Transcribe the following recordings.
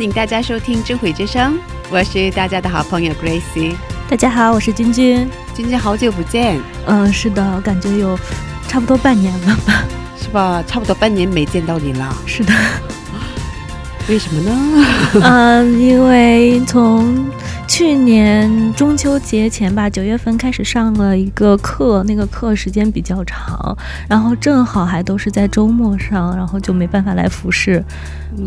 欢迎大家收听《智慧之声》，我是大家的好朋友 Gracie。大家好，我是君君。君君好久不见，嗯、是的，感觉有差不多半年了吧？是吧？差不多半年没见到你了，是的，为什么呢？嗯、因为从去年中秋节前吧，九月份开始上了一个课，那个课时间比较长，然后正好还都是在周末上，然后就没办法来服侍，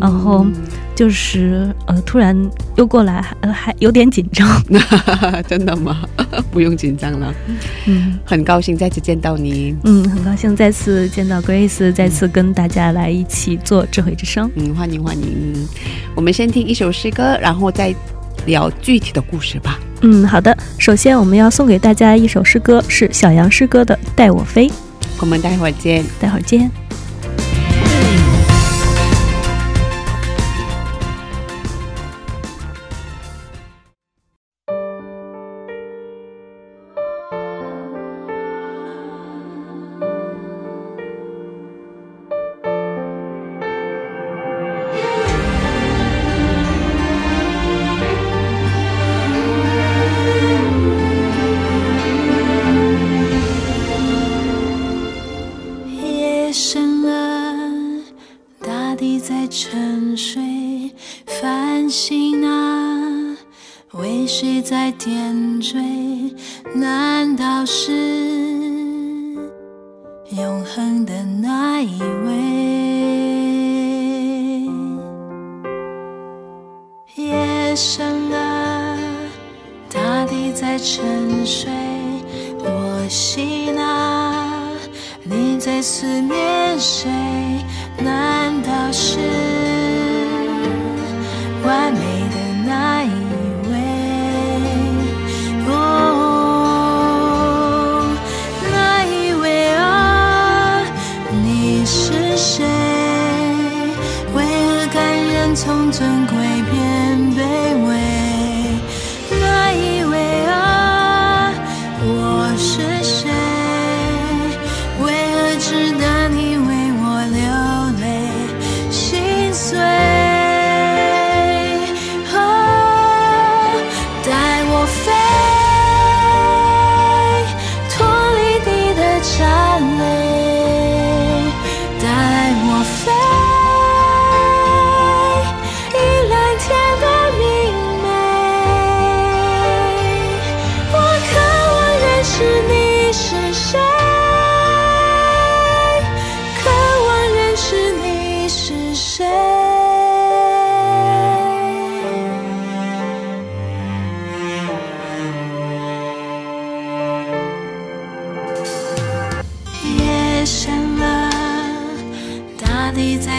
然后就是呃，突然又过来，还、呃、还有点紧张。真的吗？不用紧张了，嗯很高兴再次见到你。嗯，很高兴再次见到 Grace，再次跟大家来一起做智慧之声。嗯，欢迎欢迎。我们先听一首诗歌，然后再聊具体的故事吧。嗯，好的。首先，我们要送给大家一首诗歌，是小杨诗歌的《带我飞》。我们待会儿见。待会儿见。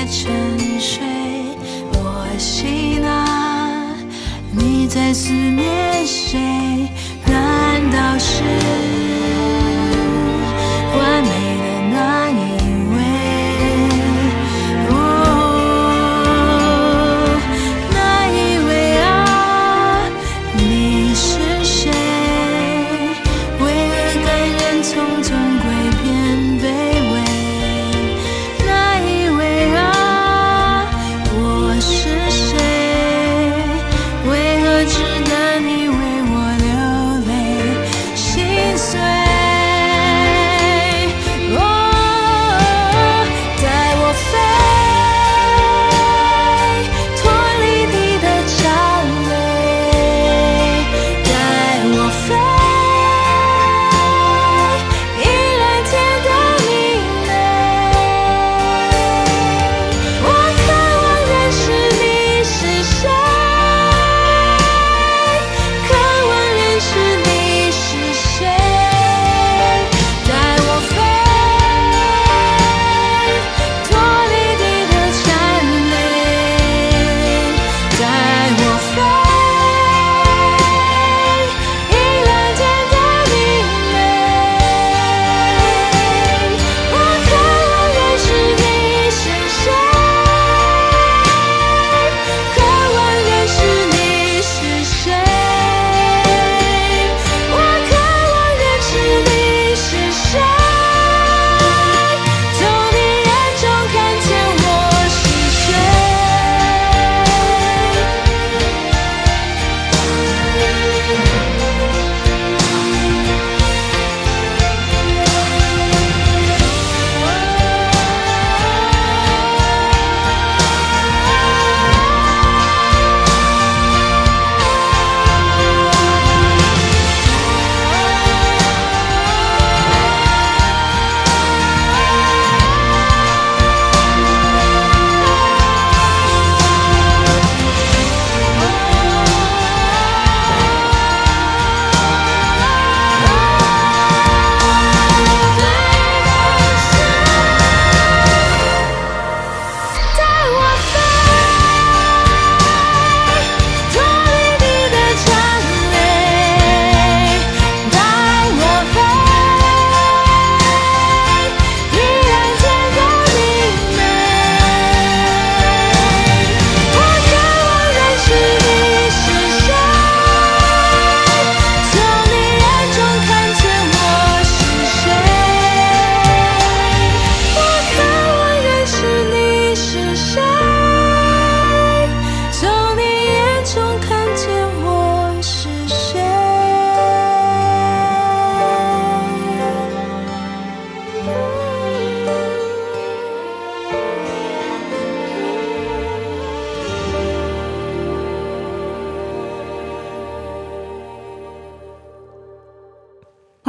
地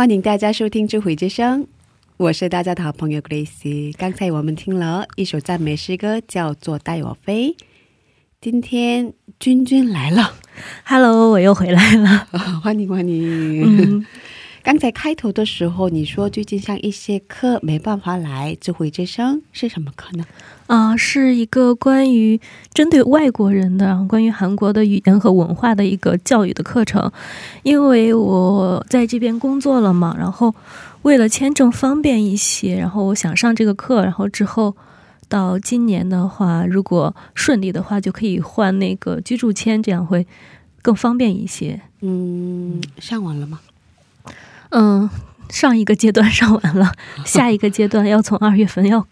欢迎大家收听《智慧之声》，我是大家的好朋友 Grace。刚才我们听了一首赞美诗歌，叫做《带我飞》。今天君君来了，Hello，我又回来了，欢 迎欢迎。刚才开头的时候，你说最近上一些课没办法来《智慧之声》，是什么课呢？啊，是一个关于针对外国人的，关于韩国的语言和文化的一个教育的课程。因为我在这边工作了嘛，然后为了签证方便一些，然后我想上这个课，然后之后到今年的话，如果顺利的话，就可以换那个居住签，这样会更方便一些。嗯，上完了吗？嗯，上一个阶段上完了，下一个阶段要从二月份要。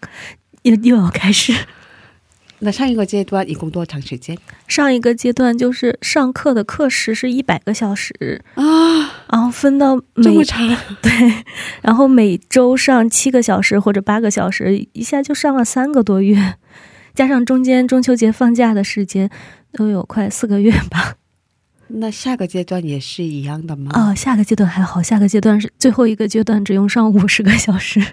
又又要开始，那上一个阶段一共多长时间？上一个阶段就是上课的课时是一百个小时啊，然后分到这么长，对，然后每周上七个小时或者八个小时，一下就上了三个多月，加上中间中秋节放假的时间，都有快四个月吧。那下个阶段也是一样的吗？啊，下个阶段还好，下个阶段是最后一个阶段，只用上五十个小时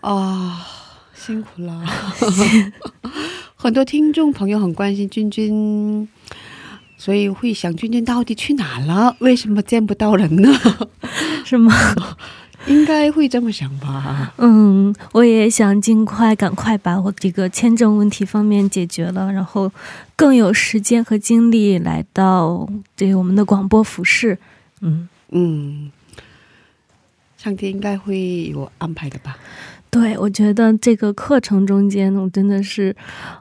啊。辛苦了，很多听众朋友很关心君君，所以会想君君到底去哪了？为什么见不到人呢？是吗？应该会这么想吧。嗯，我也想尽快赶快把我这个签证问题方面解决了，然后更有时间和精力来到对我们的广播服饰。嗯嗯，上天应该会有安排的吧。对，我觉得这个课程中间，我真的是，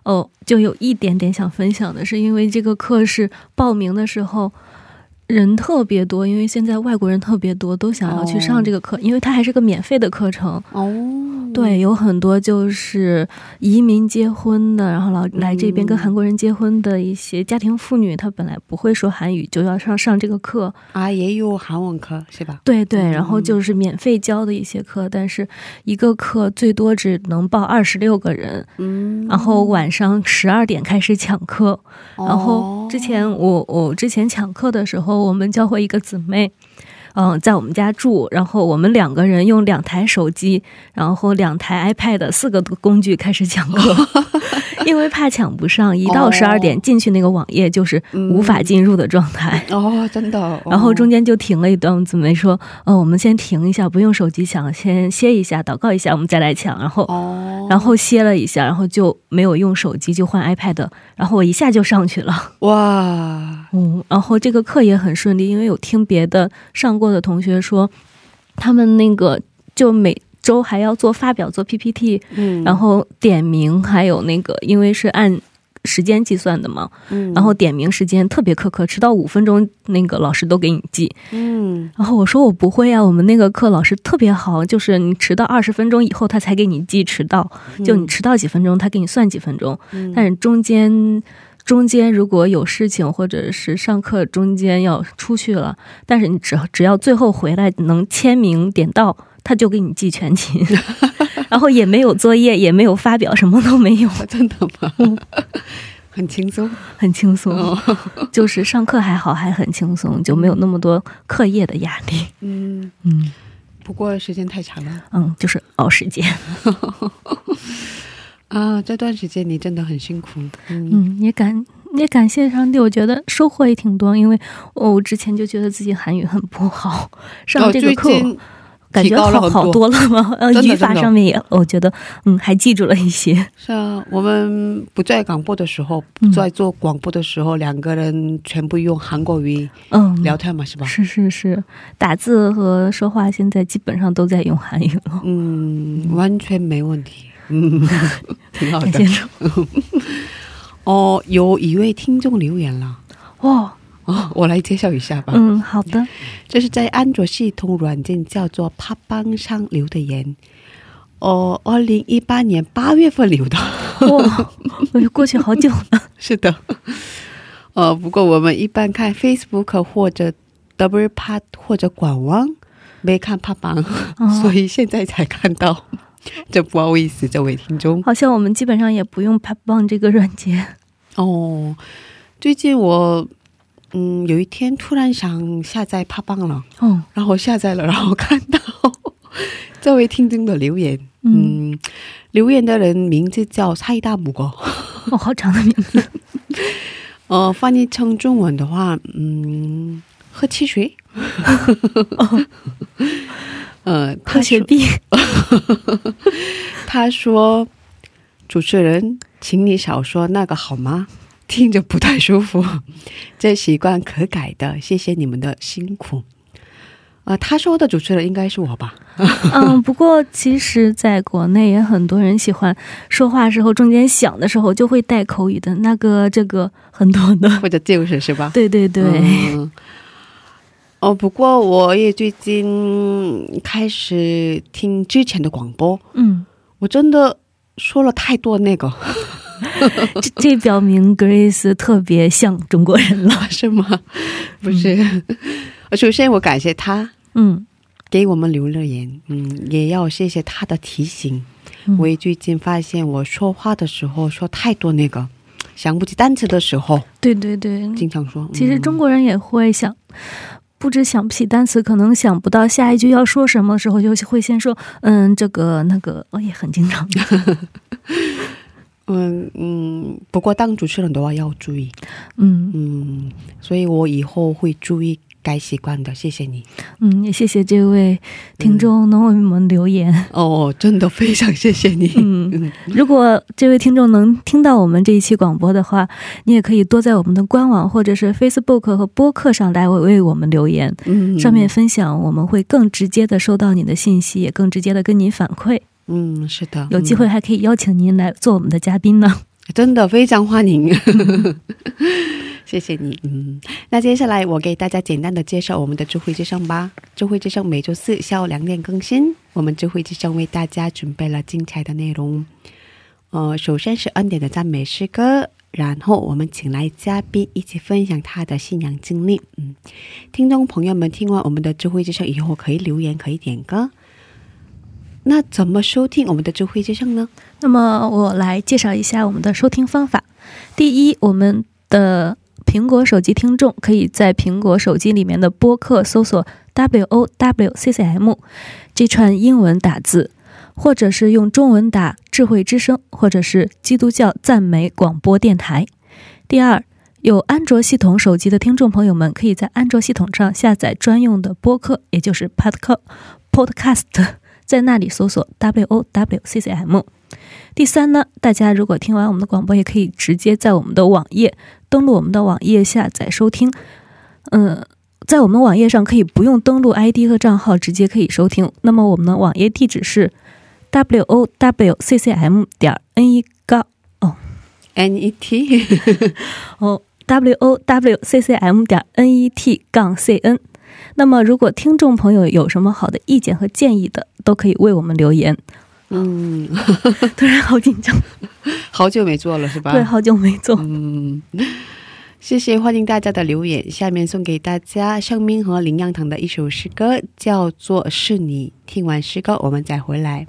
哦，就有一点点想分享的，是因为这个课是报名的时候。人特别多，因为现在外国人特别多，都想要去上这个课，因为它还是个免费的课程。哦，对，有很多就是移民结婚的，然后老来这边跟韩国人结婚的一些家庭妇女，她本来不会说韩语，就要上上这个课啊，也有韩文课是吧？对对，然后就是免费教的一些课，但是一个课最多只能报二十六个人。嗯，然后晚上十二点开始抢课，然后之前我我之前抢课的时候。我们教会一个姊妹，嗯，在我们家住，然后我们两个人用两台手机，然后两台 iPad，四个工具开始讲课。因为怕抢不上，一到十二点进去那个网页就是无法进入的状态。哦，真的。然后中间就停了一段，姊妹说：“哦，我们先停一下，不用手机抢，先歇一下，祷告一下，我们再来抢。”然后，然后歇了一下，然后就没有用手机，就换 iPad。然后我一下就上去了。哇，嗯，然后这个课也很顺利，因为有听别的上过的同学说，他们那个就每。周还要做发表做 PPT，嗯，然后点名，还有那个，因为是按时间计算的嘛，嗯，然后点名时间特别苛刻，迟到五分钟那个老师都给你记，嗯，然后我说我不会啊，我们那个课老师特别好，就是你迟到二十分钟以后他才给你记迟到，就你迟到几分钟他给你算几分钟，但是中间中间如果有事情或者是上课中间要出去了，但是你只只要最后回来能签名点到。他就给你记全勤，然后也没有作业，也没有发表，什么都没有。真的吗？很轻松，很轻松，就是上课还好，还很轻松，就没有那么多课业的压力。嗯嗯，不过时间太长了。嗯，就是熬时间。啊，这段时间你真的很辛苦。嗯，也感也感谢上帝，我觉得收获也挺多，因为我之前就觉得自己韩语很不好，上这个课。感觉好好多了吗？呃，语法上面也，我觉得，嗯，还记住了一些。是啊，我们不在广播的时候，在做广播的时候，两个人全部用韩国语嗯聊天嘛，是吧？是是是，打字和说话现在基本上都在用韩语了。嗯，完全没问题。嗯，挺好的。哦，有一位听众留言了。哇。哦，我来介绍一下吧。嗯，好的。这是在安卓系统软件叫做帕邦上留的言。哦，二零一八年八月份留的。哇，过去好久了。是的。呃，不过我们一般看 Facebook 或者 W Part 或者官网，没看帕邦，所以现在才看到。这不好意思，这位听众。好像我们基本上也不用帕邦这个软件。哦，最近我。嗯，有一天突然想下载帕棒了，哦，然后下载了，然后看到 这位听众的留言，嗯，留言的人名字叫蔡大母哥，哦，好长的名字。呃，翻译成中文的话，嗯，喝汽水。呃，喝雪碧。他说：“ 主持人，请你少说那个好吗？听着不太舒服。这习惯可改的，谢谢你们的辛苦。”啊，他说的主持人应该是我吧？嗯，不过其实在国内也很多人喜欢说话时候中间想的时候就会带口语的那个，这个很多的，或者就是是吧？对对对。嗯、哦，不过我也最近开始听之前的广播，嗯，我真的说了太多那个，这这表明 Grace 特别像中国人了，是吗？不是，首先我感谢他。嗯，给我们留了言，嗯，也要谢谢他的提醒。我也最近发现，我说话的时候说太多那个想不起单词的时候，对对对，经常说。其实中国人也会想，不知想不起单词，可能想不到下一句要说什么的时候，就会先说嗯这个那个，我也很经常。嗯嗯，不过当主持人的话要注意，嗯嗯，所以我以后会注意。该习惯的，谢谢你。嗯，也谢谢这位听众能为我们留言。哦，真的非常谢谢你。嗯，如果这位听众能听到我们这一期广播的话，你也可以多在我们的官网或者是 Facebook 和播客上来为为我们留言。嗯，上面分享，我们会更直接的收到你的信息，也更直接的跟您反馈。嗯，是的，有机会还可以邀请您来做我们的嘉宾呢。真的非常欢迎。谢谢你，嗯，那接下来我给大家简单的介绍我们的智慧之声吧。智慧之声每周四下午两点更新，我们智慧之声为大家准备了精彩的内容。呃，首先是恩典的赞美诗歌，然后我们请来嘉宾一起分享他的信仰经历。嗯，听众朋友们听完我们的智慧之声以后，可以留言，可以点歌。那怎么收听我们的智慧之声呢？那么我来介绍一下我们的收听方法。第一，我们的苹果手机听众可以在苹果手机里面的播客搜索 W O W C C M 这串英文打字，或者是用中文打“智慧之声”或者是“基督教赞美广播电台”。第二，有安卓系统手机的听众朋友们，可以在安卓系统上下载专用的播客，也就是 Podcast Podcast，在那里搜索 W O W C C M。第三呢，大家如果听完我们的广播，也可以直接在我们的网页。登录我们的网页下载收听，嗯，在我们网页上可以不用登录 ID 和账号，直接可以收听。那么我们的网页地址是 w o w c c m 点 n e 杠哦 n e t 哦 w o w c c m 点 n e t 杠 c n。那么如果听众朋友有什么好的意见和建议的，都可以为我们留言。嗯，突然好紧张，好久没做了是吧？对，好久没做。嗯，谢谢，欢迎大家的留言。下面送给大家生命和林养堂的一首诗歌，叫做《是你》。听完诗歌，我们再回来。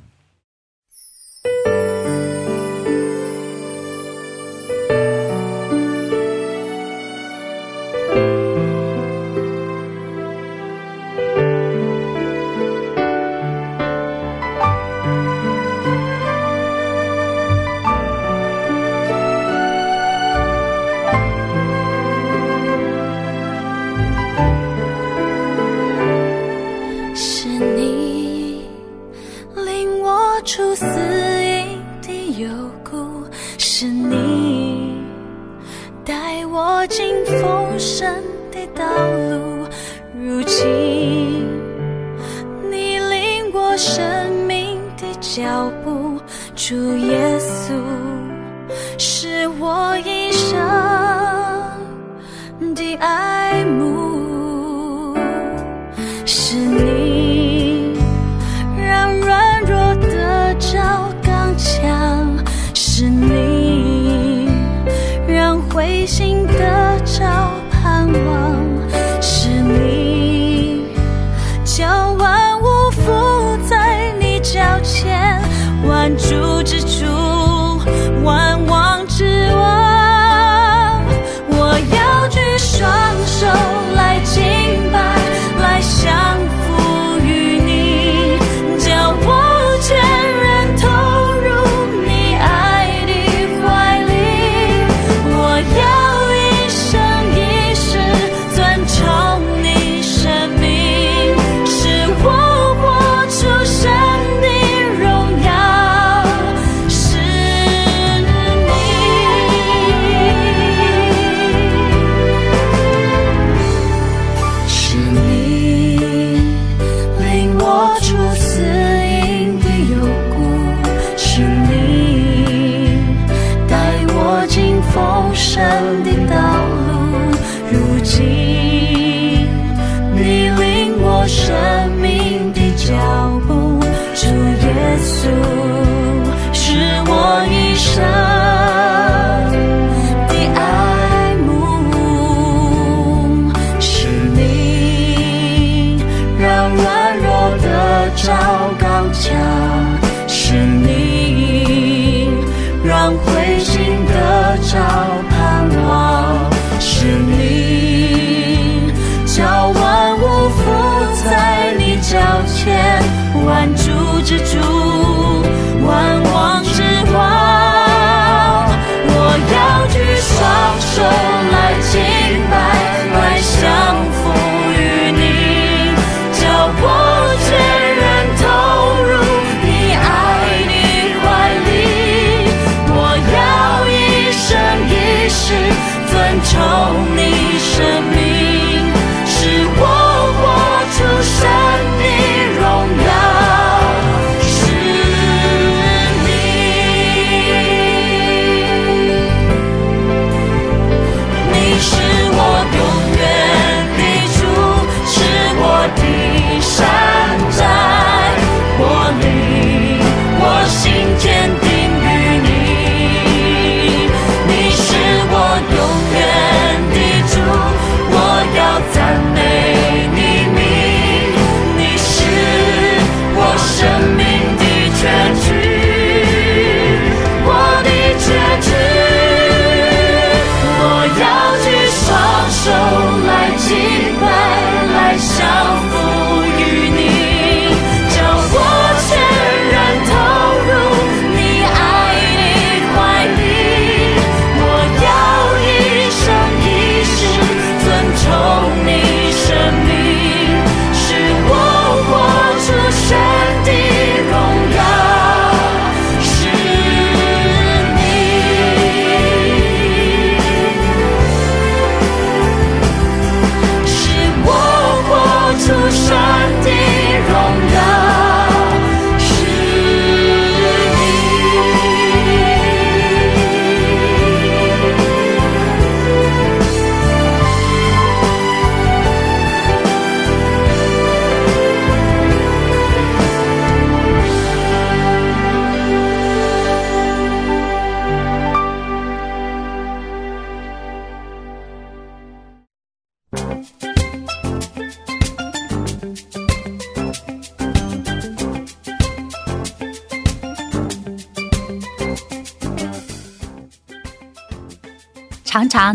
生的道路。如今，你领我生命的脚步，主耶稣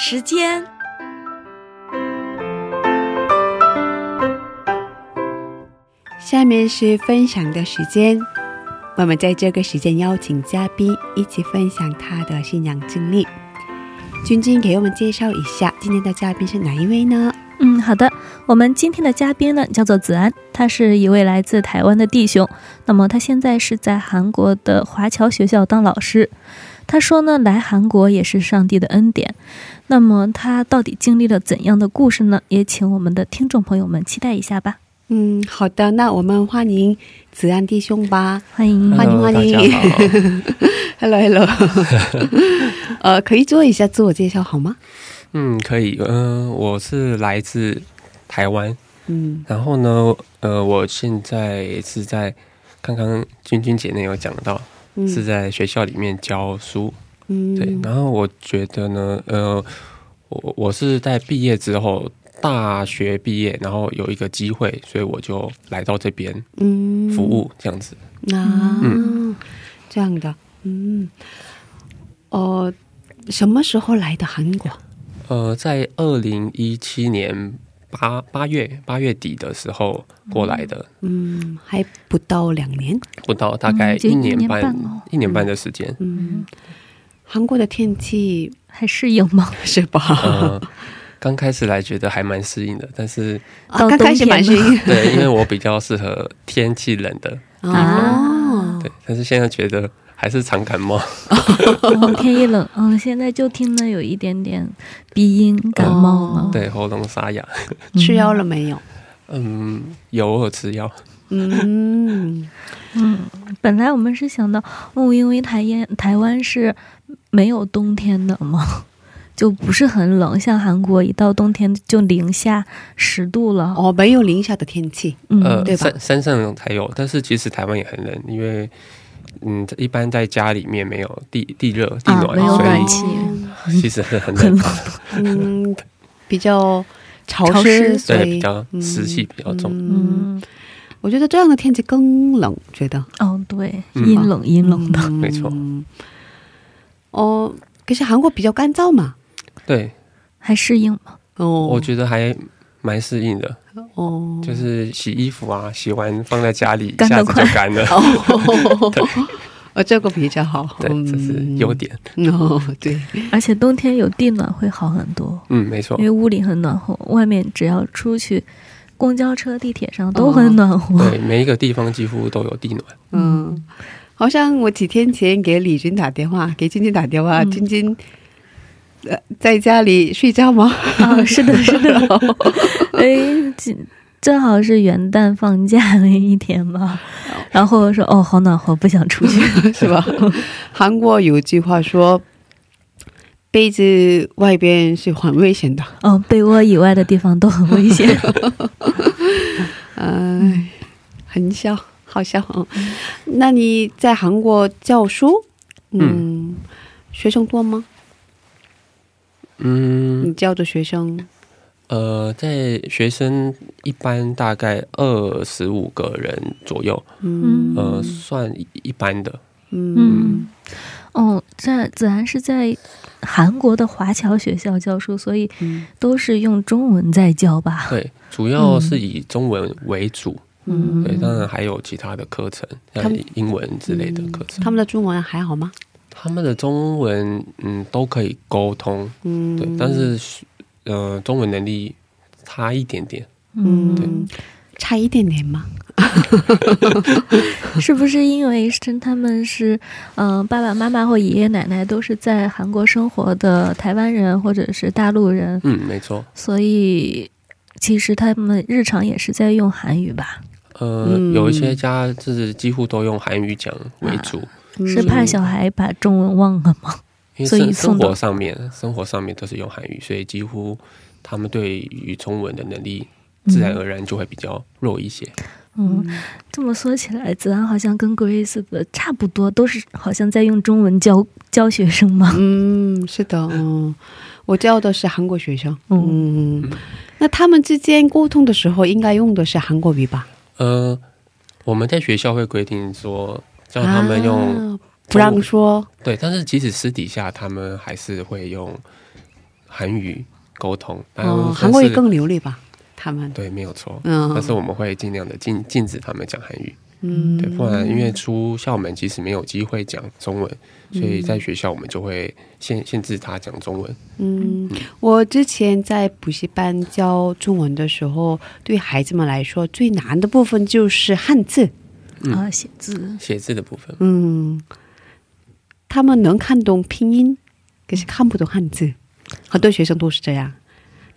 时间。下面是分享的时间，我们在这个时间邀请嘉宾一起分享他的信仰经历。君君给我们介绍一下今天的嘉宾是哪一位呢？嗯，好的。我们今天的嘉宾呢，叫做子安，他是一位来自台湾的弟兄。那么他现在是在韩国的华侨学校当老师。他说呢，来韩国也是上帝的恩典。那么他到底经历了怎样的故事呢？也请我们的听众朋友们期待一下吧。嗯，好的，那我们欢迎子安弟兄吧。欢迎，欢迎欢迎大家好。Hello Hello，呃，可以做一下自我介绍好吗？嗯，可以。嗯、我是来自台湾，嗯然后呢，呃，我现在是在刚刚君君姐那有讲到，嗯是在学校里面教书。嗯对，然后我觉得呢，呃，我我是在毕业之后，大学毕业，然后有一个机会，所以我就来到这边嗯服务，这样子。啊，这样的，嗯，哦、什么时候来的韩国？呃，在二零一七年八八月八月底的时候过来的，嗯，还不到两年。不到大概一年一年半，一年半的时间。嗯，韩国的天气还适应吗？是吧？呃，刚开始来觉得还蛮适应的，但是啊，刚开始蛮适应 对，因为我比较适合天气冷的，啊。对，但是现在觉得还是常感冒。哦，天一冷，嗯，现在就听得有一点点鼻音感冒了。对，喉咙沙哑。吃药了没有？嗯，有偶尔吃药。嗯，嗯，本来我们是想到，哦，因为台烟台湾是没有冬天的吗，就不是很冷，像韩国一到冬天就零下十度了。哦，没有零下的天气。嗯，呃，对吧山山上才有，但是其实台湾也很冷，因为嗯，一般在家里面没有地地热地暖，啊没有暖气其实是很很冷冷，。嗯，比较潮潮湿，对，所以比较湿气比较重。嗯，嗯，我觉得这样的天气更冷，觉得哦，对，嗯阴冷阴冷的。嗯没错。哦，可是韩国比较干燥嘛。对，还适应吗？哦，我觉得还蛮适应的，哦，就是洗衣服啊，洗完放在家里，一下子就干了。哦，呃，这个比较好。对，这是优点。嗯。哦，对，而且冬天有地暖会好很多，嗯，没错因。为屋里很暖和，外面只要出去，公交车、地铁上都很暖和。对，每一个地方几乎都有地暖。嗯，好像我几天前给李军打电话，给晶晶打电话，嗯晶晶。呃，在家里睡觉吗？啊，是的，是的。哎，正正好是元旦放假那一天嘛，然后我说哦，好暖和，不想出去。是吧？韩国有句话说，被子外边是很危险的。嗯，被窝以外的地方都很危险。哎，很笑，好像。嗯，那你在韩国教书，嗯，学生多吗？嗯。你，教的学生，呃，在学生一般大概二十五个人左右，嗯。呃，算一一般的。嗯。嗯，哦，这子涵是在韩国的华侨学校教书，所以嗯。都是用中文在教吧？对，主要是以中文为主。嗯对，当然还有其他的课程，像英文之类的课程。他们的中文还好吗？他们的中文嗯都可以沟通，嗯，对，但是呃中文能力差一点点。嗯，对差一点点吗？是不是因为是他们是嗯、呃爸爸妈妈或爷爷奶奶都是在韩国生活的台湾人或者是大陆人，嗯，没错。所以其实他们日常也是在用韩语吧？呃，嗯有一些家就是几乎都用韩语讲为主，是怕小孩把中文忘了吗？因为所以生生活上面生活上面都是用韩语，所以几乎他们对于中文的能力自然而然就会比较弱一些。嗯，这么说起来，子安好像跟 Grace 的差不多，都是好像在用中文教教学生吗？嗯，是的，嗯，我教的是韩国学生，嗯嗯，那他们之间沟通的时候应该用的是韩国语吧？呃，我们在学校会规定说，叫他们用、啊不让说，对，但是即使私底下他们还是会用韩语沟通。但哦，韩国语更流利吧？他们，对，没有错。嗯，但是我们会尽量的禁禁止他们讲韩语，嗯，对，不然因为出校门其实没有机会讲中文，所以在学校我们就会限限制他讲中文。嗯，我之前在补习班教中文的时候，对孩子们来说最难的部分就是汉字。嗯啊，写字，写字的部分，嗯，他们能看懂拼音，可是看不懂汉字。很多学生都是这样。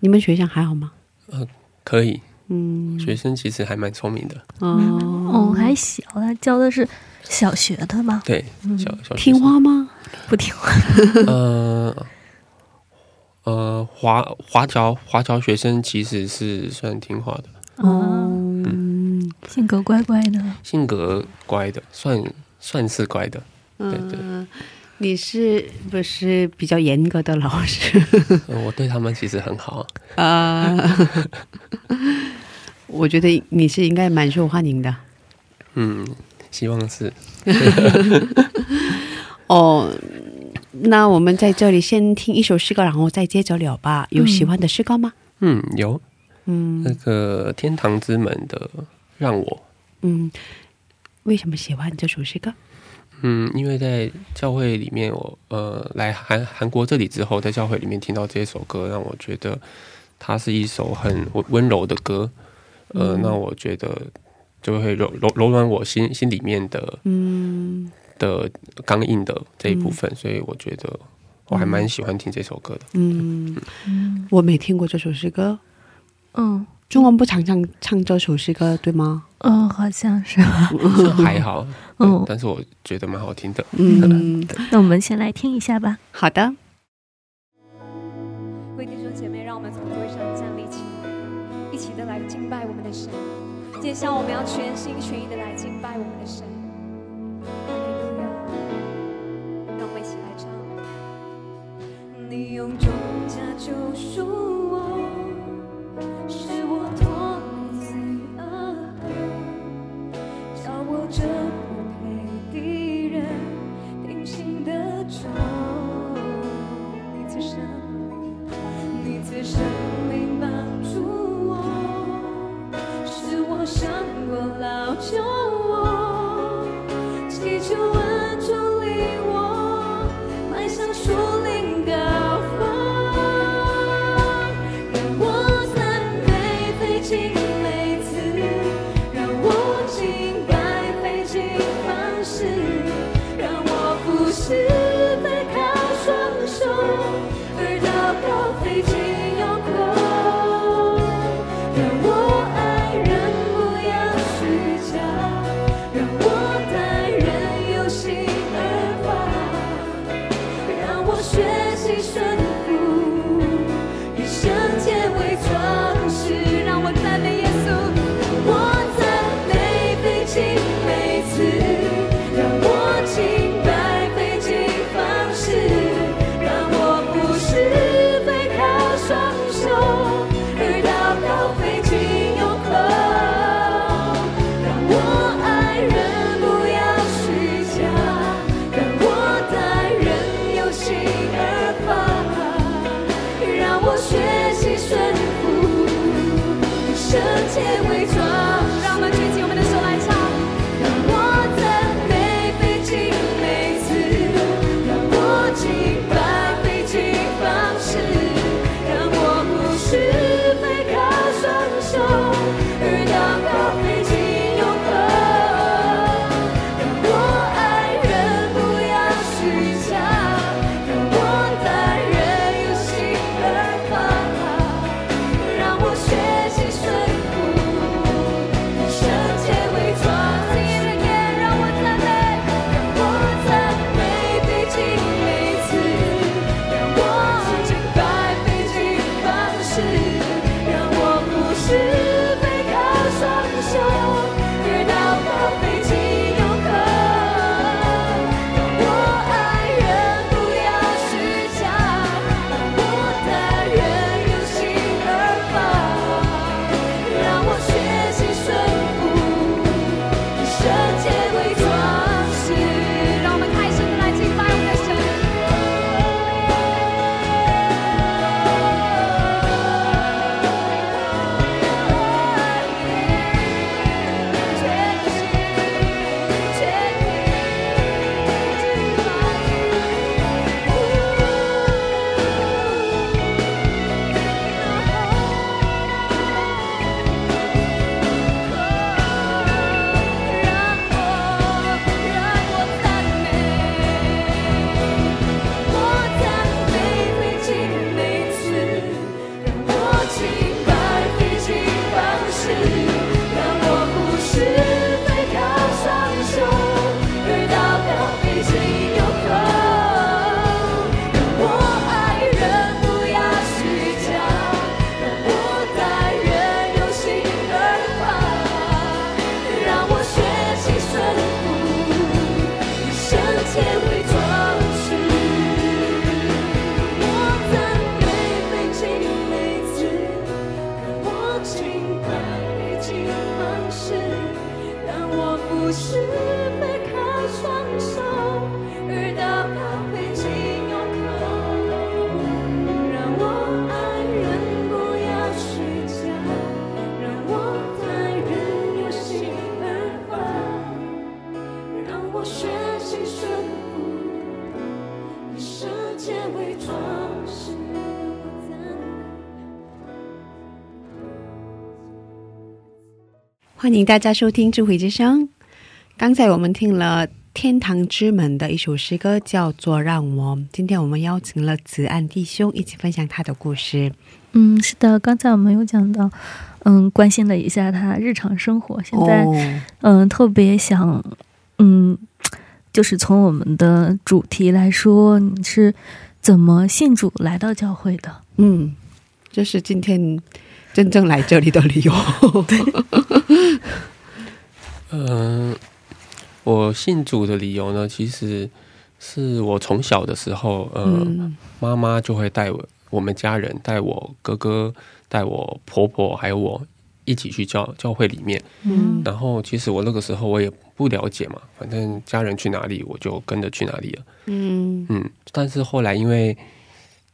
你们学校还好吗？可以，嗯，学生其实还蛮聪明的，哦，哦，还小，他教的是小学的吗？对，小小学听话吗？不听话。呃呃，华华侨华侨学生其实是算听话的，哦，嗯性格乖乖的。性格乖的，算算是乖的。对对嗯，你是不是比较严格的老师呃 我对他们其实很好，啊？我觉得你是应该蛮受欢迎的嗯，希望是。哦。那我们在这里先听一首诗歌，然后再接着聊吧。有喜欢的诗歌吗？嗯，有嗯那个天堂之门的让我，嗯，为什么喜欢这首诗歌？嗯，因为在教会里面我，呃来韩韩国这里之后，在教会里面听到这首歌，让我觉得它是一首很温温柔的歌，呃，那我觉得就会柔柔柔软我心心里面的嗯的刚硬的这一部分，所以我觉得我还蛮喜欢听这首歌的。嗯，我没听过这首诗歌。嗯中文不常常唱这首诗歌，对吗？嗯，好像是。还好，嗯嗯，但是我觉得蛮好听的。嗯，那我们先来听一下吧。好的。为弟兄姐妹，让我们从座位上站立起来，一起的来敬拜我们的神。接下来我们要全心全意的来敬拜我们的神。哈利路亚！让我一起来唱。你用重价救赎我，使我脱离罪恶，叫我这不配的人定睛的重。你赐生，你赐生欢迎大家收听智慧之声。刚才我们听了天堂之门的一首诗歌，叫做《让我》。今天我们邀请了子安弟兄一起分享他的故事。嗯，是的，刚才我们有讲到，嗯，关心了一下他日常生活，现在、哦，嗯，特别想，嗯，就是从我们的主题来说，你是怎么信主来到教会的？嗯，这是今天真正来这里的理由。嗯、我信主的理由呢，其实是我从小的时候，呃，嗯妈妈就会带我，我们家人带我哥哥、带我婆婆还有我一起去教教会里面。嗯然后其实我那个时候我也不了解嘛，反正家人去哪里我就跟着去哪里了。嗯嗯，但是后来因为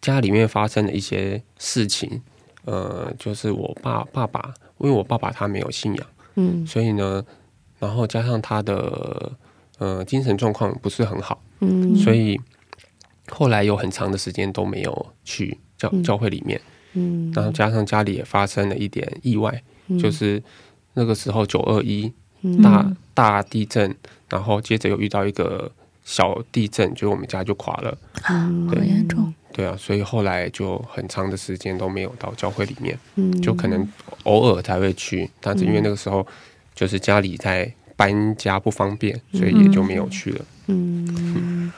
家里面发生了一些事情，呃，就是我爸爸爸，因为我爸爸他没有信仰，嗯所以呢，然后加上他的呃精神状况不是很好，嗯，所以后来有很长的时间都没有去教嗯教会里面，嗯。然后加上家里也发生了一点意外，就是那个时候九二一嗯大。大地震，然后接着又遇到一个小地震，就我们家就垮了。啊好严重。对啊，所以后来就很长的时间都没有到教会里面，嗯就可能偶尔才会去，但是因为那个时候就是家里在搬家不方便，所以也就没有去了。嗯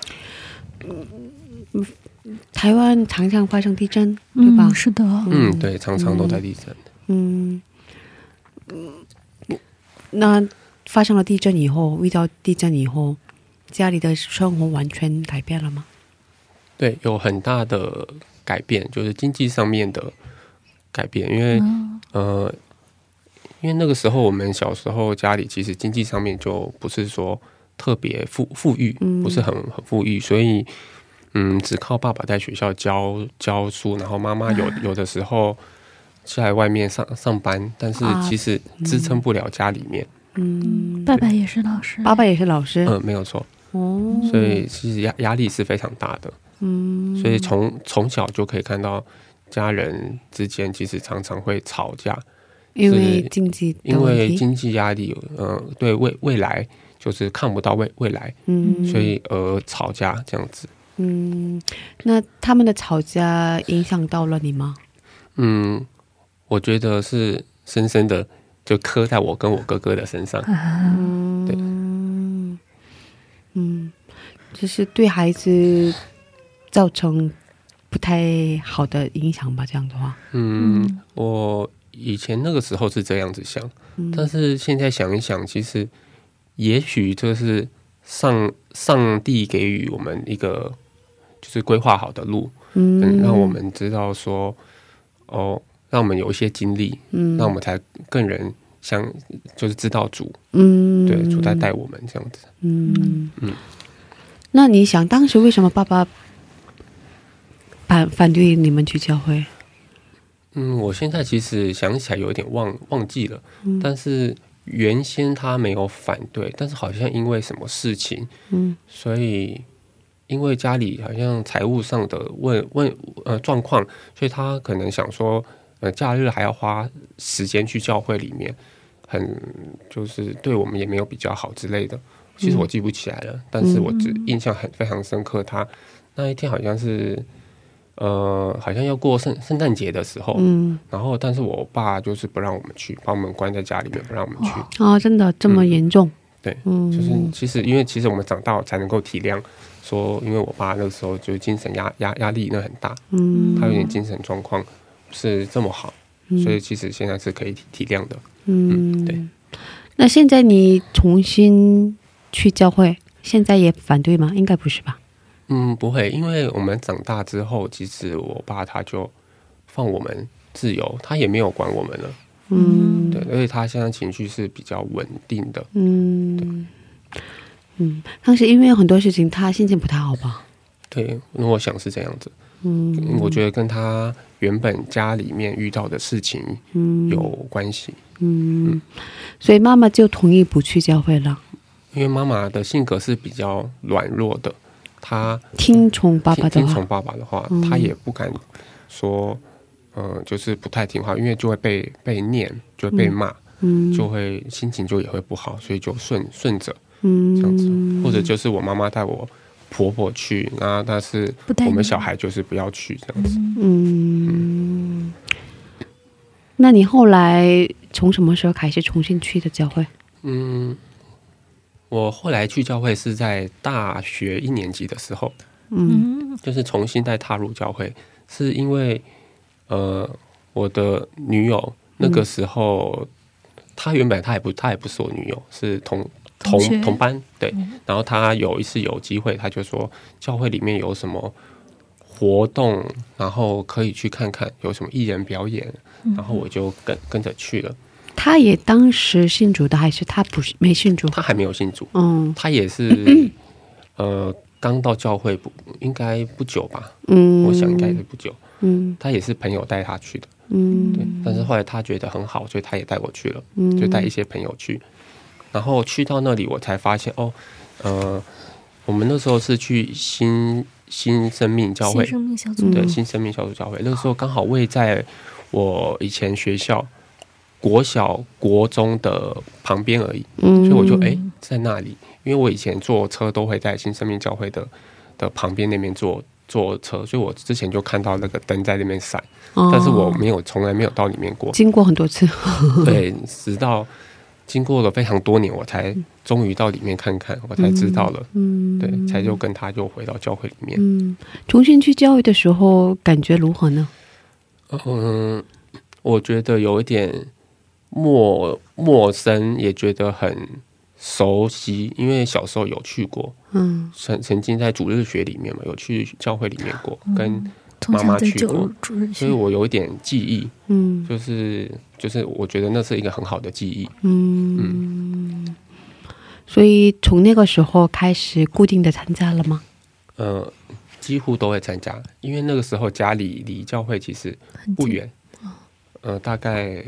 嗯台湾常常发生地震，对吧嗯，？是的，嗯，对，常常都在地震。嗯，嗯那发生了地震以后，遇到地震以后，家里的生活完全改变了吗？对，有很大的改变，就是经济上面的改变，因为、嗯。呃，因为那个时候我们小时候家里其实经济上面就不是说特别富富裕，嗯。不是很很富裕，所以嗯，只靠爸爸在学校教教书，然后妈妈有有的时候在外面上上班，但是啊。其实支撑不了家里面，嗯，爸爸也是老师，爸爸也是老师，嗯、没有错，哦，所以其实压压力是非常大的。嗯，所以从从小就可以看到家人之间其实常常会吵架，因为是经济因，为经济压力，呃，对未未来就是看不到未未来，嗯，所以而吵架这样子。嗯，那他们的吵架影响到了你吗？嗯，我觉得是深深的就刻在我跟我哥哥的身上。嗯，嗯，就是对孩子造成不太好的影响吧？这样的话，嗯，我以前那个时候是这样子想，嗯。但是现在想一想，其实也许这是上上帝给予我们一个就是规划好的路，嗯，嗯，让我们知道说，哦，让我们有一些经历，嗯，让我们才更人想，就是知道主，嗯，对，主在带我们这样子。嗯。嗯。那你想当时为什么爸爸反反对你们去教会？嗯，我现在其实想起来有点忘忘记了，嗯但是原先他没有反对，但是好像因为什么事情，嗯所以因为家里好像财务上的问问呃状况，所以他可能想说，呃，假日还要花时间去教会里面，很就是对我们也没有比较好之类的。其实我记不起来了，但是我只印象很非常深刻，他那一天好像是。呃，好像要过圣圣诞节的时候，嗯，然后但是我爸就是不让我们去，把我们关在家里面，不让我们去。哦，真的这么严重？对，嗯，就是其实因为其实我们长大才能够体谅，说因为我爸那个时候就是精神压压压力那很大，嗯，他有点精神状况不是这么好，所以其实现在是可以体体谅的。嗯，对。那现在你重新去教会，现在也反对吗？应该不是吧？嗯，不会，因为我们长大之后，其实我爸他就放我们自由，他也没有管我们了。嗯，对，而且他现在情绪是比较稳定的。嗯，嗯，当时因为有很多事情，他心情不太好吧？对，那我想是这样子。嗯，我觉得跟他原本家里面遇到的事情嗯有关系，嗯，所以妈妈就同意不去教会了，因为妈妈的性格是比较软弱的，她听从爸爸的话。听听从。爸爸的话，嗯。她也不敢说，呃，就是不太听话，因为就会被被念，就会被骂，嗯，就会心情就也会不好，所以就顺顺着嗯。这样子，或者就是我妈妈带我婆婆去，那但是我们小孩就是不要去这样子。嗯，那你后来从什么时候开始重新去的教会？嗯，我后来去教会是在大学一年级的时候，嗯。嗯就是重新再踏入教会，是因为呃，我的女友那个时候，她原本她也不她也不是我女友，是同同同同班对，然后她有一次有机会，她就说教会里面有什么活动，然后可以去看看有什么艺人表演，然后我就跟跟着去了。他也当时信主的，还是他不是没信主？他还没有信主，嗯他也是呃刚到教会不应该不久吧，嗯，我想应该是不久。嗯他也是朋友带他去的，嗯对。但是后来他觉得很好，所以他也带我去了，嗯就带一些朋友去。然后去到那里，我才发现哦，呃，我们那时候是去新新生命教会，新生命小组对，新生命小组教会。那个时候刚好位在我以前学校国小、国中的旁边而已，嗯，所以我就哎、在那里，因为我以前坐车都会在新生命教会的的旁边那边坐坐车，所以我之前就看到那个灯在那边闪，哦，但是我没有从来没有到里面过。经过很多次，对，直到经过了非常多年，我才终于到里面看看，我才知道了。嗯，对，才就跟他就回到教会里面。嗯，重新去教会的时候感觉如何呢？嗯，我觉得有一点陌陌生，也觉得很熟悉，因为小时候有去过，嗯。曾曾经在主日学里面嘛，有去教会里面过，嗯。跟妈妈去过。所以我有一点记忆，嗯就是就是我觉得那是一个很好的记忆。嗯，所以从那个时候开始固定的参加了吗？呃，几乎都会参加，因为那个时候家里离教会其实不远，呃，大概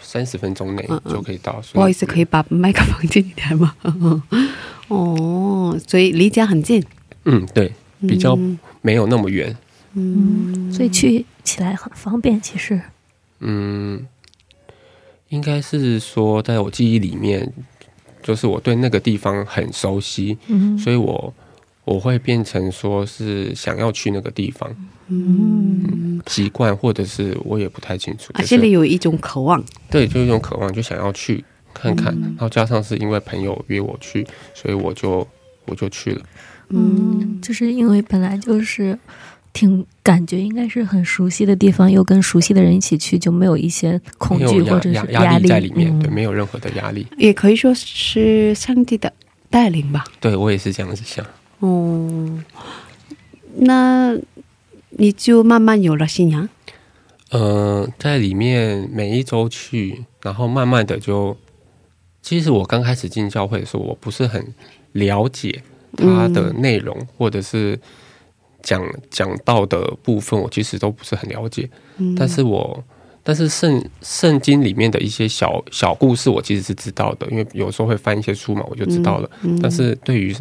三十分钟内就可以到。不好意思，可以把麦克风近一点吗？哦，所以离家很近，嗯，对，比较嗯没有那么远。嗯，所以去起来很方便。其实，嗯，应该是说，在我记忆里面，就是我对那个地方很熟悉，嗯所以我我会变成说是想要去那个地方，嗯习惯或者是我也不太清楚，啊，就是心里有一种渴望，对，就是一种渴望，就想要去看看，嗯然后加上是因为朋友约我去，所以我就我就去了。嗯，就是因为本来就是挺感觉应该是很熟悉的地方，又跟熟悉的人一起去，就没有一些恐惧或者是压压力在里面，嗯对，没有任何的压力。也可以说是上帝的带领吧。对我也是这样子想。哦，那你就慢慢有了信仰。呃，在里面每一周去，然后慢慢的就，其实我刚开始进教会的时候，我不是很了解它的内容，或者是讲讲到的部分，我其实都不是很了解。嗯但是我，但是圣圣经里面的一些小小故事，我其实是知道的，因为有时候会翻一些书嘛，我就知道了。嗯但是对于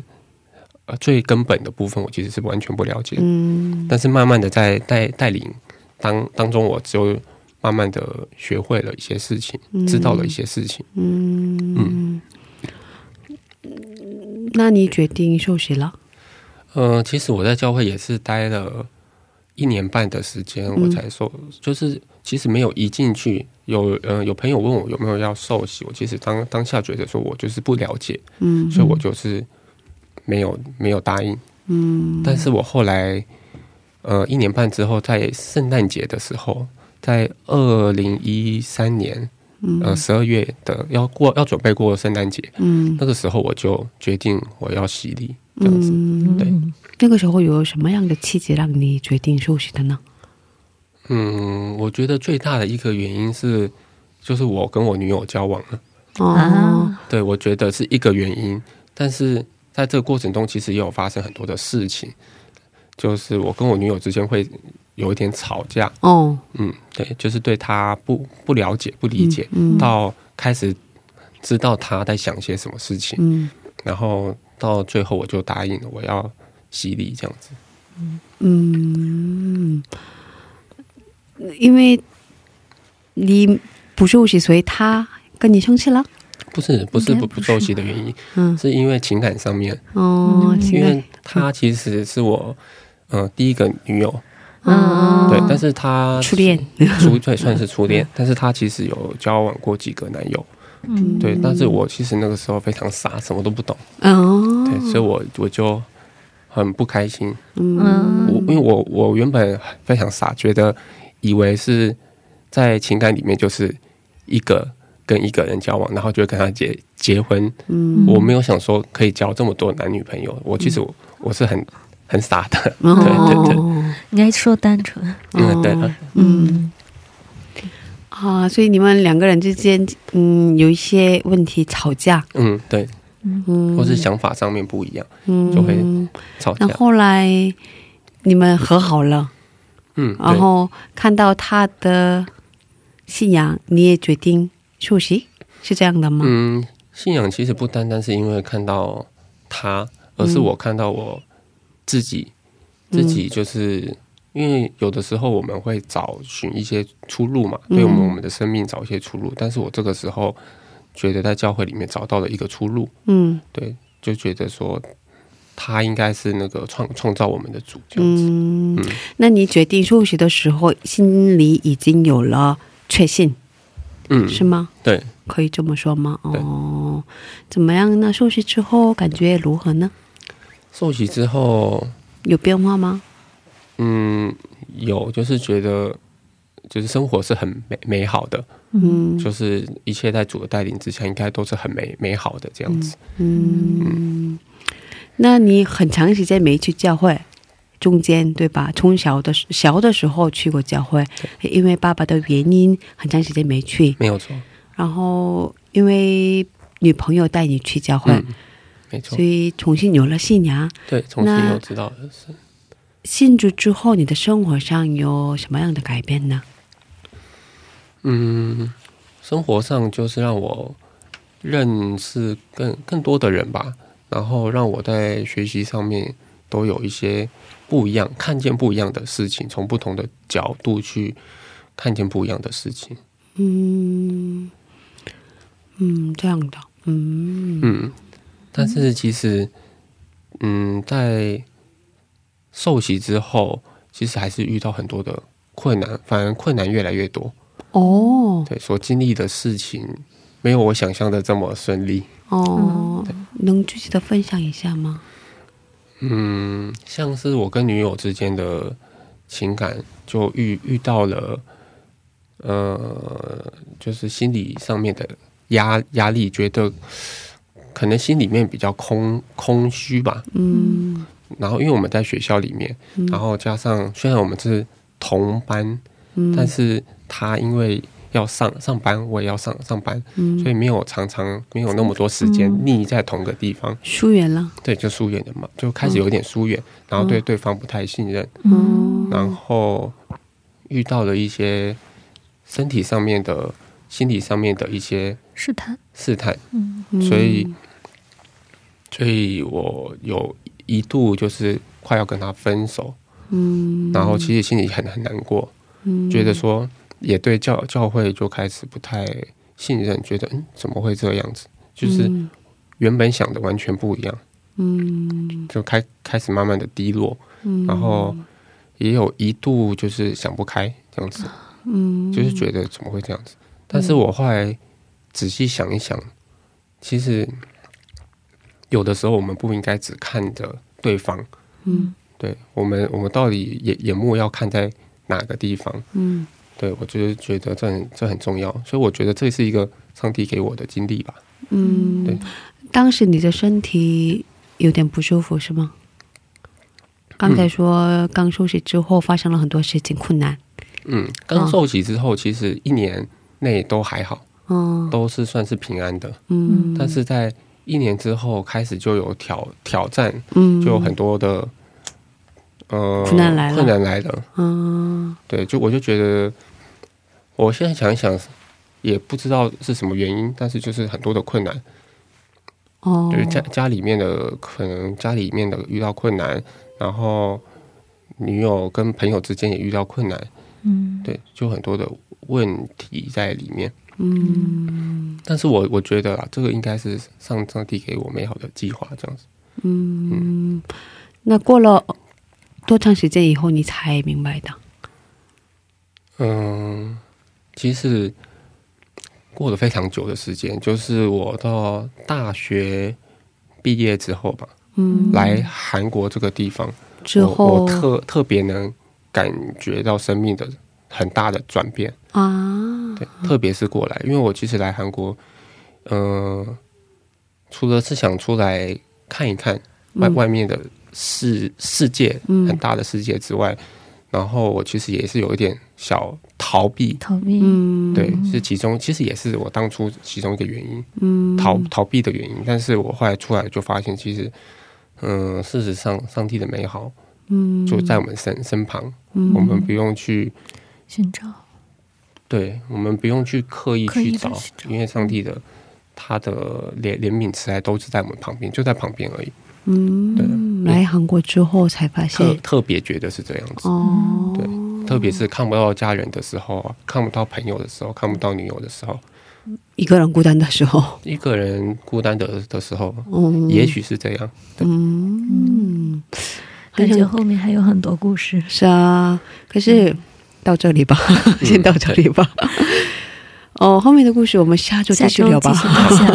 呃最根本的部分，我其实是完全不了解。嗯但是慢慢的在带带领当当中，我就慢慢的学会了一些事情，知道了一些事情。嗯那你决定休息了？呃，其实我在教会也是待了一年半的时间，我才受，就是其实没有一进去，有呃有朋友问我有没有要受洗，我其实当当下觉得说我就是不了解，嗯所以我就是没有没有答应。嗯但是我后来，呃，一年半之后，在圣诞节的时候，在二零一三年，呃，十二月的要过要准备过圣诞节，嗯那个时候我就决定我要洗礼，这样子。嗯，对，那个时候有什么样的契机让你决定休息的呢？嗯，我觉得最大的一个原因是，就是我跟我女友交往了，哦，啊，对我觉得是一个原因，但是在这个过程中，其实也有发生很多的事情，就是我跟我女友之间会有一点吵架，哦，嗯，对，就是对她不不了解、不理解，嗯到开始知道她在想些什么事情，嗯。然后到最后我就答应了，我要洗礼这样子。嗯，因为你不休息，所以他跟你生气了。不是不是不不不受洗的原因，嗯，是因为情感上面，哦，因为她其实是我呃第一个女友，哦，对，但是她初恋，初对算是初恋，但是她其实有交往过几个男友，嗯，对，但是我其实那个时候非常傻，什么都不懂，哦，对，所以我我就很不开心，嗯。我因为我我原本非常傻，觉得以为是在情感里面就是一个跟一个人交往，然后就会跟他结结婚。嗯。我没有想说可以交这么多男女朋友，我其实我我是很很傻的。哦。对对对，应该说单纯，嗯对，哦嗯。啊，所以你们两个人之间，嗯，有一些问题吵架，嗯对，嗯，或是想法上面不一样，嗯。就会吵架。那。后来你们和好了，嗯，然对，后看到他的信仰，你也决定受洗，是这样的吗？嗯，信仰其实不单单是因为看到他，而是我看到我自己，自己就是。因为有的时候我们会找寻一些出路嘛，对我们我们的生命找一些出路。但是我这个时候觉得在教会里面找到了一个出路，嗯对，就觉得说他应该是那个创创造我们的主这样子。嗯嗯，那你决定受洗的时候，心里已经有了确信，嗯，是吗？对，可以这么说吗？哦，怎么样呢？受洗之后感觉如何呢？受洗之后，有变化吗？嗯，有就是觉得就是生活是很美美好的，嗯就是一切在主的带领之下，应该都是很美美好的这样子。嗯，那你很长时间没去教会，中间对吧？从小的时小的时候去过教会，因为爸爸的原因，很长时间没去。没有错，然后因为女朋友带你去教会，嗯，没错所，以重新有了信仰。对，重新那又知道的是，信主之后，你的生活上有什么样的改变呢？嗯，生活上就是让我认识更更多的人吧，然后让我在学习上面都有一些不一样，看见不一样的事情，从不同的角度去看见不一样的事情。嗯嗯，这样的，嗯嗯，但是其实，嗯，在受洗之后，其实还是遇到很多的困难，反而困难越来越多。哦对，所经历的事情没有我想象的这么顺利。哦，能具体的分享一下吗？嗯，像是我跟女友之间的情感，就遇遇到了，呃，就是心理上面的压压力，觉得可能心里面比较空空虚吧。嗯然后因为我们在学校里面，然后加上虽然我们是同班，嗯，但是他因为要上上班，我也要上上班，嗯。所以没有常常没有那么多时间嗯。腻在同个地方。疏远了，对，就疏远了嘛，就开始有点疏远，然后对对方不太信任，嗯。然后遇到了一些身体上面的、心理上面的一些试探，试探，嗯。所以，所以我有一度就是快要跟他分手，嗯，然后其实心里很很难过，嗯。觉得说也对教教会就开始不太信任，觉得嗯怎么会这样子，就是嗯。原本想的完全不一样，嗯。就开开始慢慢的低落。嗯，然后也有一度就是想不开这样子，嗯，就是觉得怎么会这样子？但是我后来仔细想一想，其实有的时候我们不应该只看着对方，嗯。对我们我们到底眼眼目要看在哪个地方？嗯对我就是觉得这很这很重要，所以我觉得这是一个上帝给我的经历吧。嗯，对，当时你的身体有点不舒服是吗？刚才说刚休息之后发生了很多事情困难，嗯，刚受洗之后，其实一年内都还好，嗯都是算是平安的。嗯，但是在一年之后开始就有挑挑战，嗯，就有很多的呃困难来了困难来了。嗯对，就我就觉得，我现在想一想，也不知道是什么原因，但是就是很多的困难，哦，就是家家里面的可能家里面的遇到困难，然后女友跟朋友之间也遇到困难，嗯，对，就很多的问题在里面。嗯但是我我觉得啊，这个应该是上上帝给我美好的计划，这样子。嗯，那过了多长时间以后你才明白的？嗯，其实过了非常久的时间，就是我到大学毕业之后吧，嗯，来韩国这个地方，我之后。我特特别能感觉到生命的很大的转变。啊，对，特别是过来，因为我其实来韩国，嗯、除了是想出来看一看外、嗯。外面的世世界，嗯。很大的世界之外，然后我其实也是有一点小逃避，逃避，嗯，对，是其中其实也是我当初其中一个原因，嗯，逃逃避的原因。但是我后来出来就发现，其实，嗯、事实上上帝的美好嗯，就在我们身身旁，嗯。我们不用去。寻找，对我们不用去刻意去找去，找。因为上帝的他的怜怜悯慈爱都是在我们旁边，就在旁边而已。嗯，对。来韩国之后才发特现，特别觉得是这样子，哦，对，特别是看不到家人的时候啊，看不到朋友的时候，看不到女友的时候，一个人孤单的时候，一个人孤单的的时候，嗯，也许是这样。嗯，感觉后面还有很多故事。是啊，可是到这里吧，先到这里吧。哦，后面的故事我们下周继续聊吧。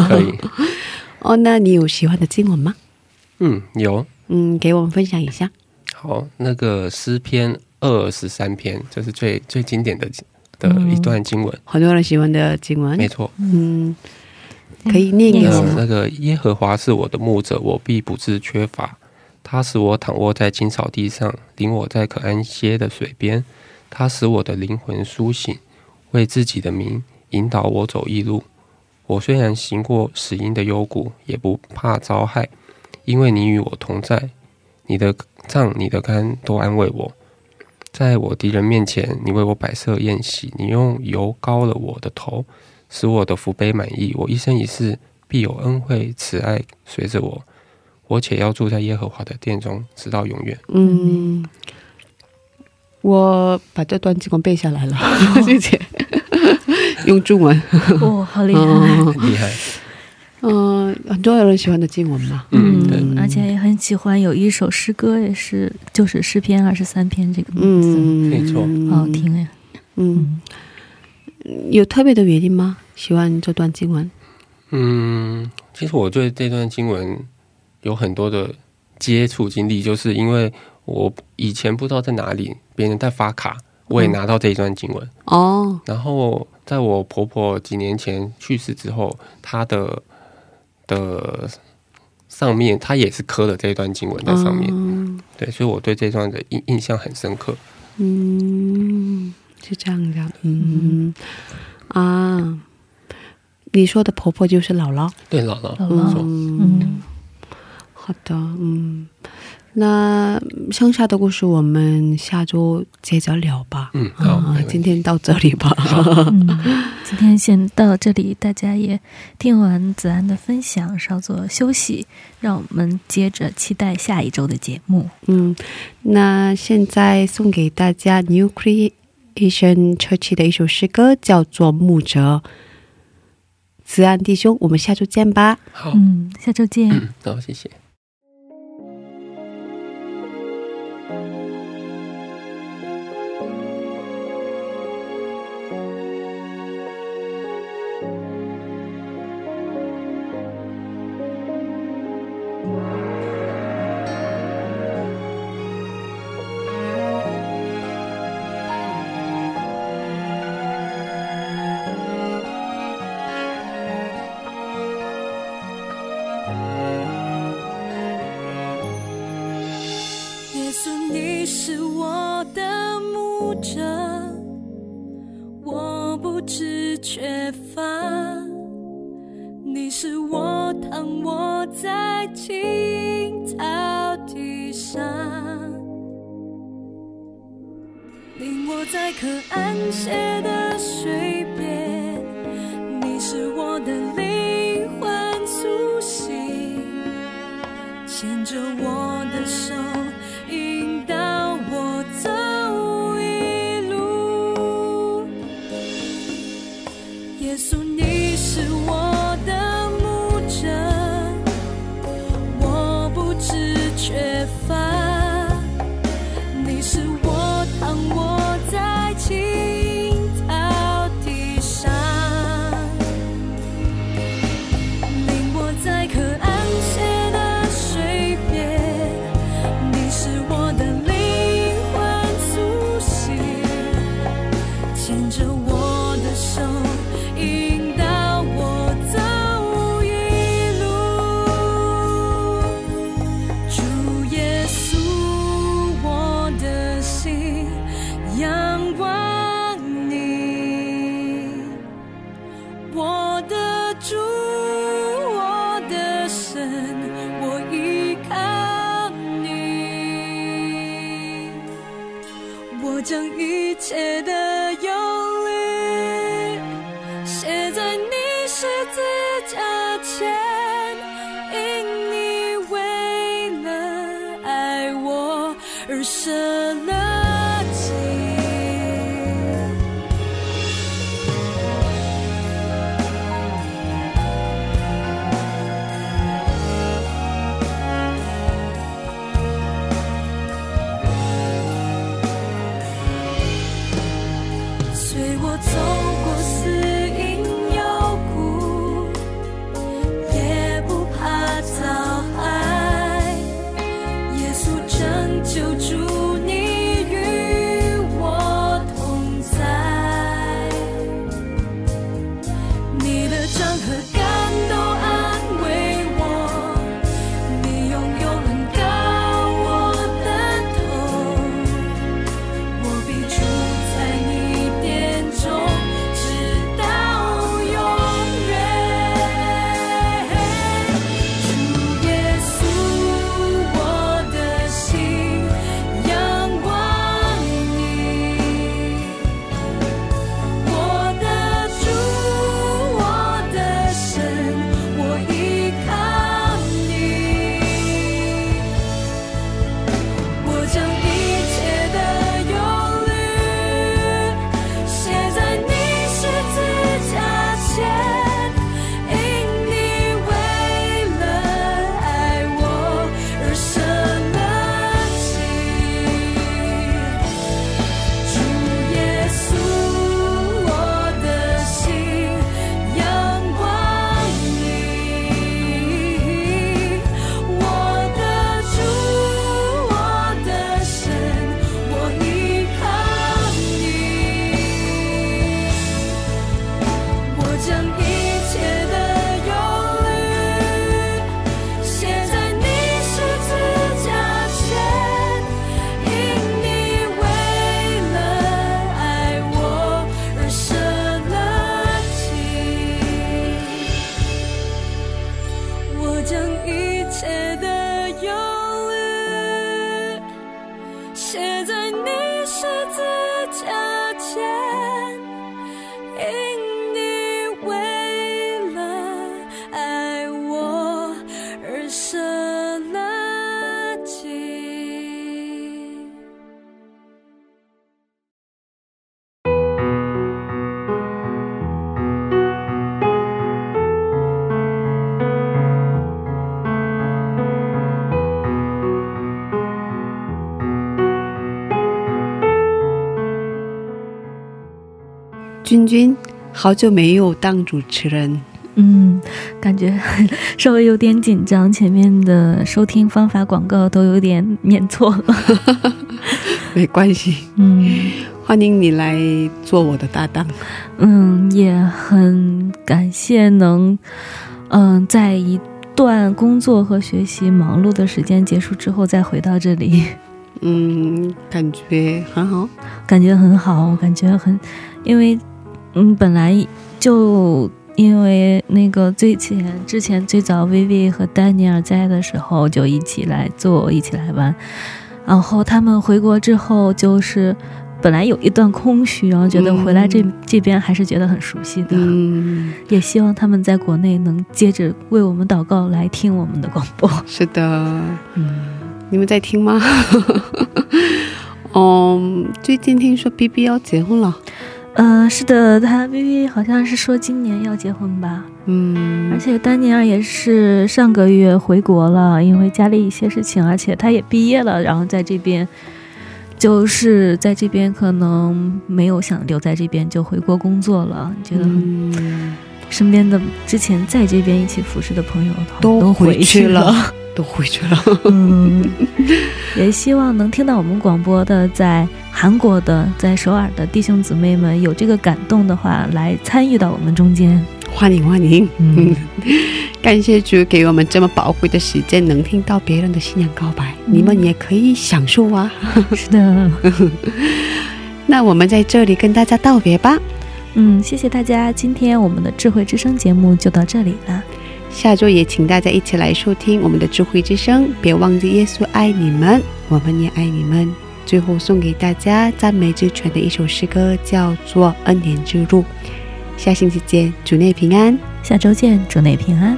可以，哦，那你有喜欢的经文吗？嗯，有嗯，给我们分享一下。好，那个诗篇二十三篇，这是最最经典的的一段经文，很多人喜欢的经文，没错。嗯，可以念一下呃，那个耶和华是我的牧者，我必不致缺乏。他使我躺卧在青草地上，领我在可安歇的水边。他使我的灵魂苏醒，为自己的名引导我走义路。我虽然行过死荫的幽谷，也不怕遭害，因为你与我同在。你的杖、你的肝都安慰我。在我敌人面前，你为我摆设宴席，你用油膏了我的头，使我的福杯满溢。我一生一世必有恩惠慈爱随着我，我且要住在耶和华的殿中，直到永远。嗯，我把这段经文背下来了，谢谢。用中文，哇，好厉害！嗯 厉害，嗯，很多人喜欢的经文嘛。嗯，对，而且也很喜欢有一首诗歌，也是就是诗篇二十三篇这个名字，嗯，没错好好听哎。嗯，有特别的原因吗？喜欢这段经文？嗯，其实我对这段经文有很多的接触经历，就是因为我以前不知道在哪里，别人在发卡，我也拿到这一段经文。哦，然后在我婆婆几年前去世之后，她的的上面，他也是刻了这一段经文在上面。嗯对，所以我对这段的印印象很深刻。嗯，是这样的，嗯。啊，你说的婆婆就是姥姥，对，姥姥，姥姥。嗯，嗯，好的，嗯，那剩下的故事我们下周接着聊吧。嗯，好，今天到这里吧。嗯，今天先到这里，大家也听完子安的分享，稍作休息，让我们接着期待下一周的节目。嗯，那现在送给大家 New Creation Church 的一首诗歌，叫做《牧者》。子安弟兄，我们下周见吧。好，嗯，下周见。好，谢谢。君君好久没有当主持人。嗯感觉 稍微有点紧张前面的收听方法广告都有点念错。了 没关系。嗯欢迎你来做我的搭档。嗯也很感谢能嗯在一段工作和学习忙碌的时间结束之后再回到这里。嗯感觉很好。感觉很好感觉很因为嗯，本来就因为那个最前之前最早薇薇和丹尼尔在的时候就一起来做，一起来玩。然后他们回国之后，就是本来有一段空虚，然后觉得回来这这边还是觉得很熟悉的。嗯，也希望他们在国内能接着为我们祷告，来听我们的广播。是的，嗯，你们在听吗？嗯，最近听说 BB 要结婚了。呃，是的，他 V V 好像是说今年要结婚吧。嗯，而且丹尼尔也是上个月回国了，因为家里一些事情，而且他也毕业了，然后在这边，就是在这边可能没有想留在这边，就回国工作了。觉得身边的之前在这边一起服侍的朋友都都回去去了，都回去了。嗯，也希望能听到我们广播的，在韩国的、在首尔的弟兄姊妹们有这个感动的话，来参与到我们中间。欢迎欢迎，嗯，感谢主给我们这么宝贵的时间，能听到别人的信仰告白，你们也可以享受啊。是的，那我们在这里跟大家道别吧，嗯，谢谢大家，今天我们的智慧之声节目就到这里了。下周也请大家一起来收听我们的智慧之声，别忘记耶稣爱你们，我们也爱你们。最后送给大家赞美之泉的一首诗歌，叫做《恩典之路》。下星期见，主内平安。下周见，主内平安。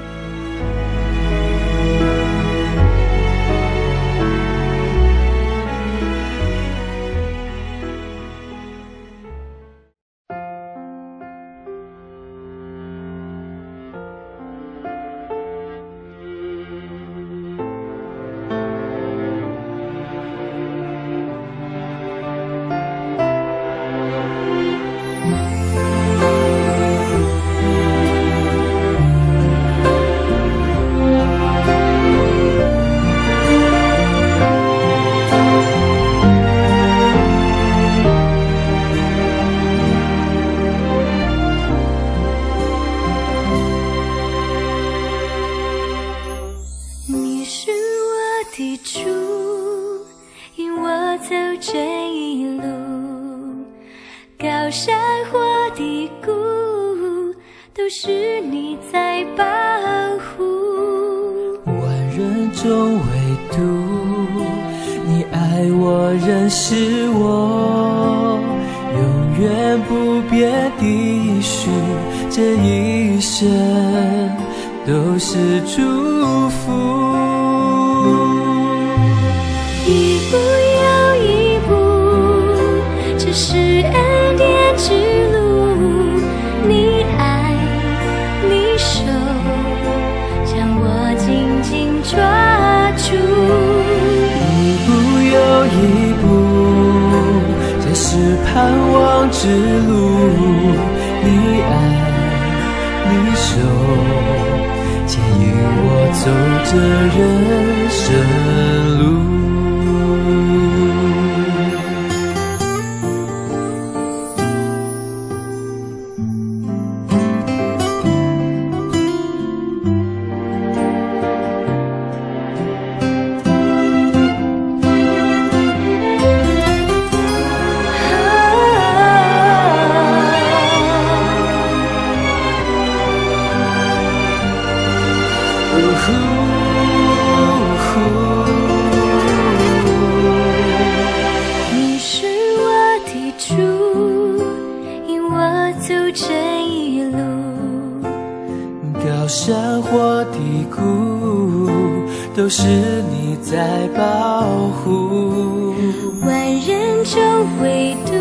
都是你在保护。万人中唯独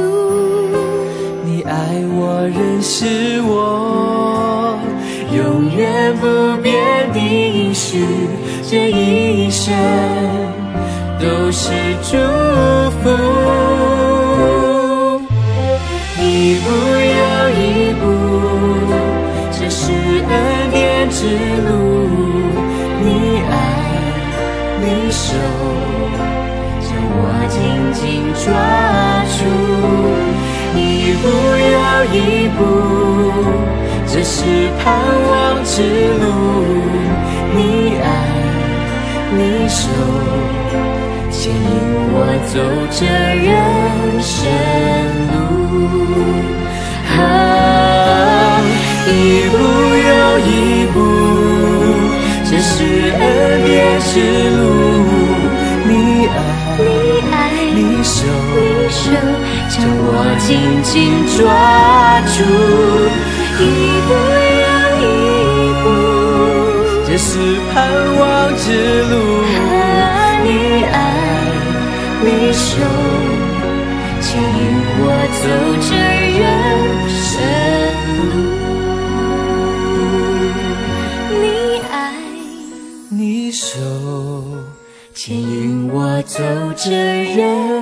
你爱我，认识我，永远不变的应许，这一生都是祝福。一步抓住，一步又一步，这是盼望之路。你爱，你手，牵引我走这人生路。啊一步又一步，这是恩典之路。你爱，你爱，你手，你手将我紧紧抓住，一步又一步。这是盼望之路。你爱，你手，牵引我走这人生路。你爱，你手，牵引我走这人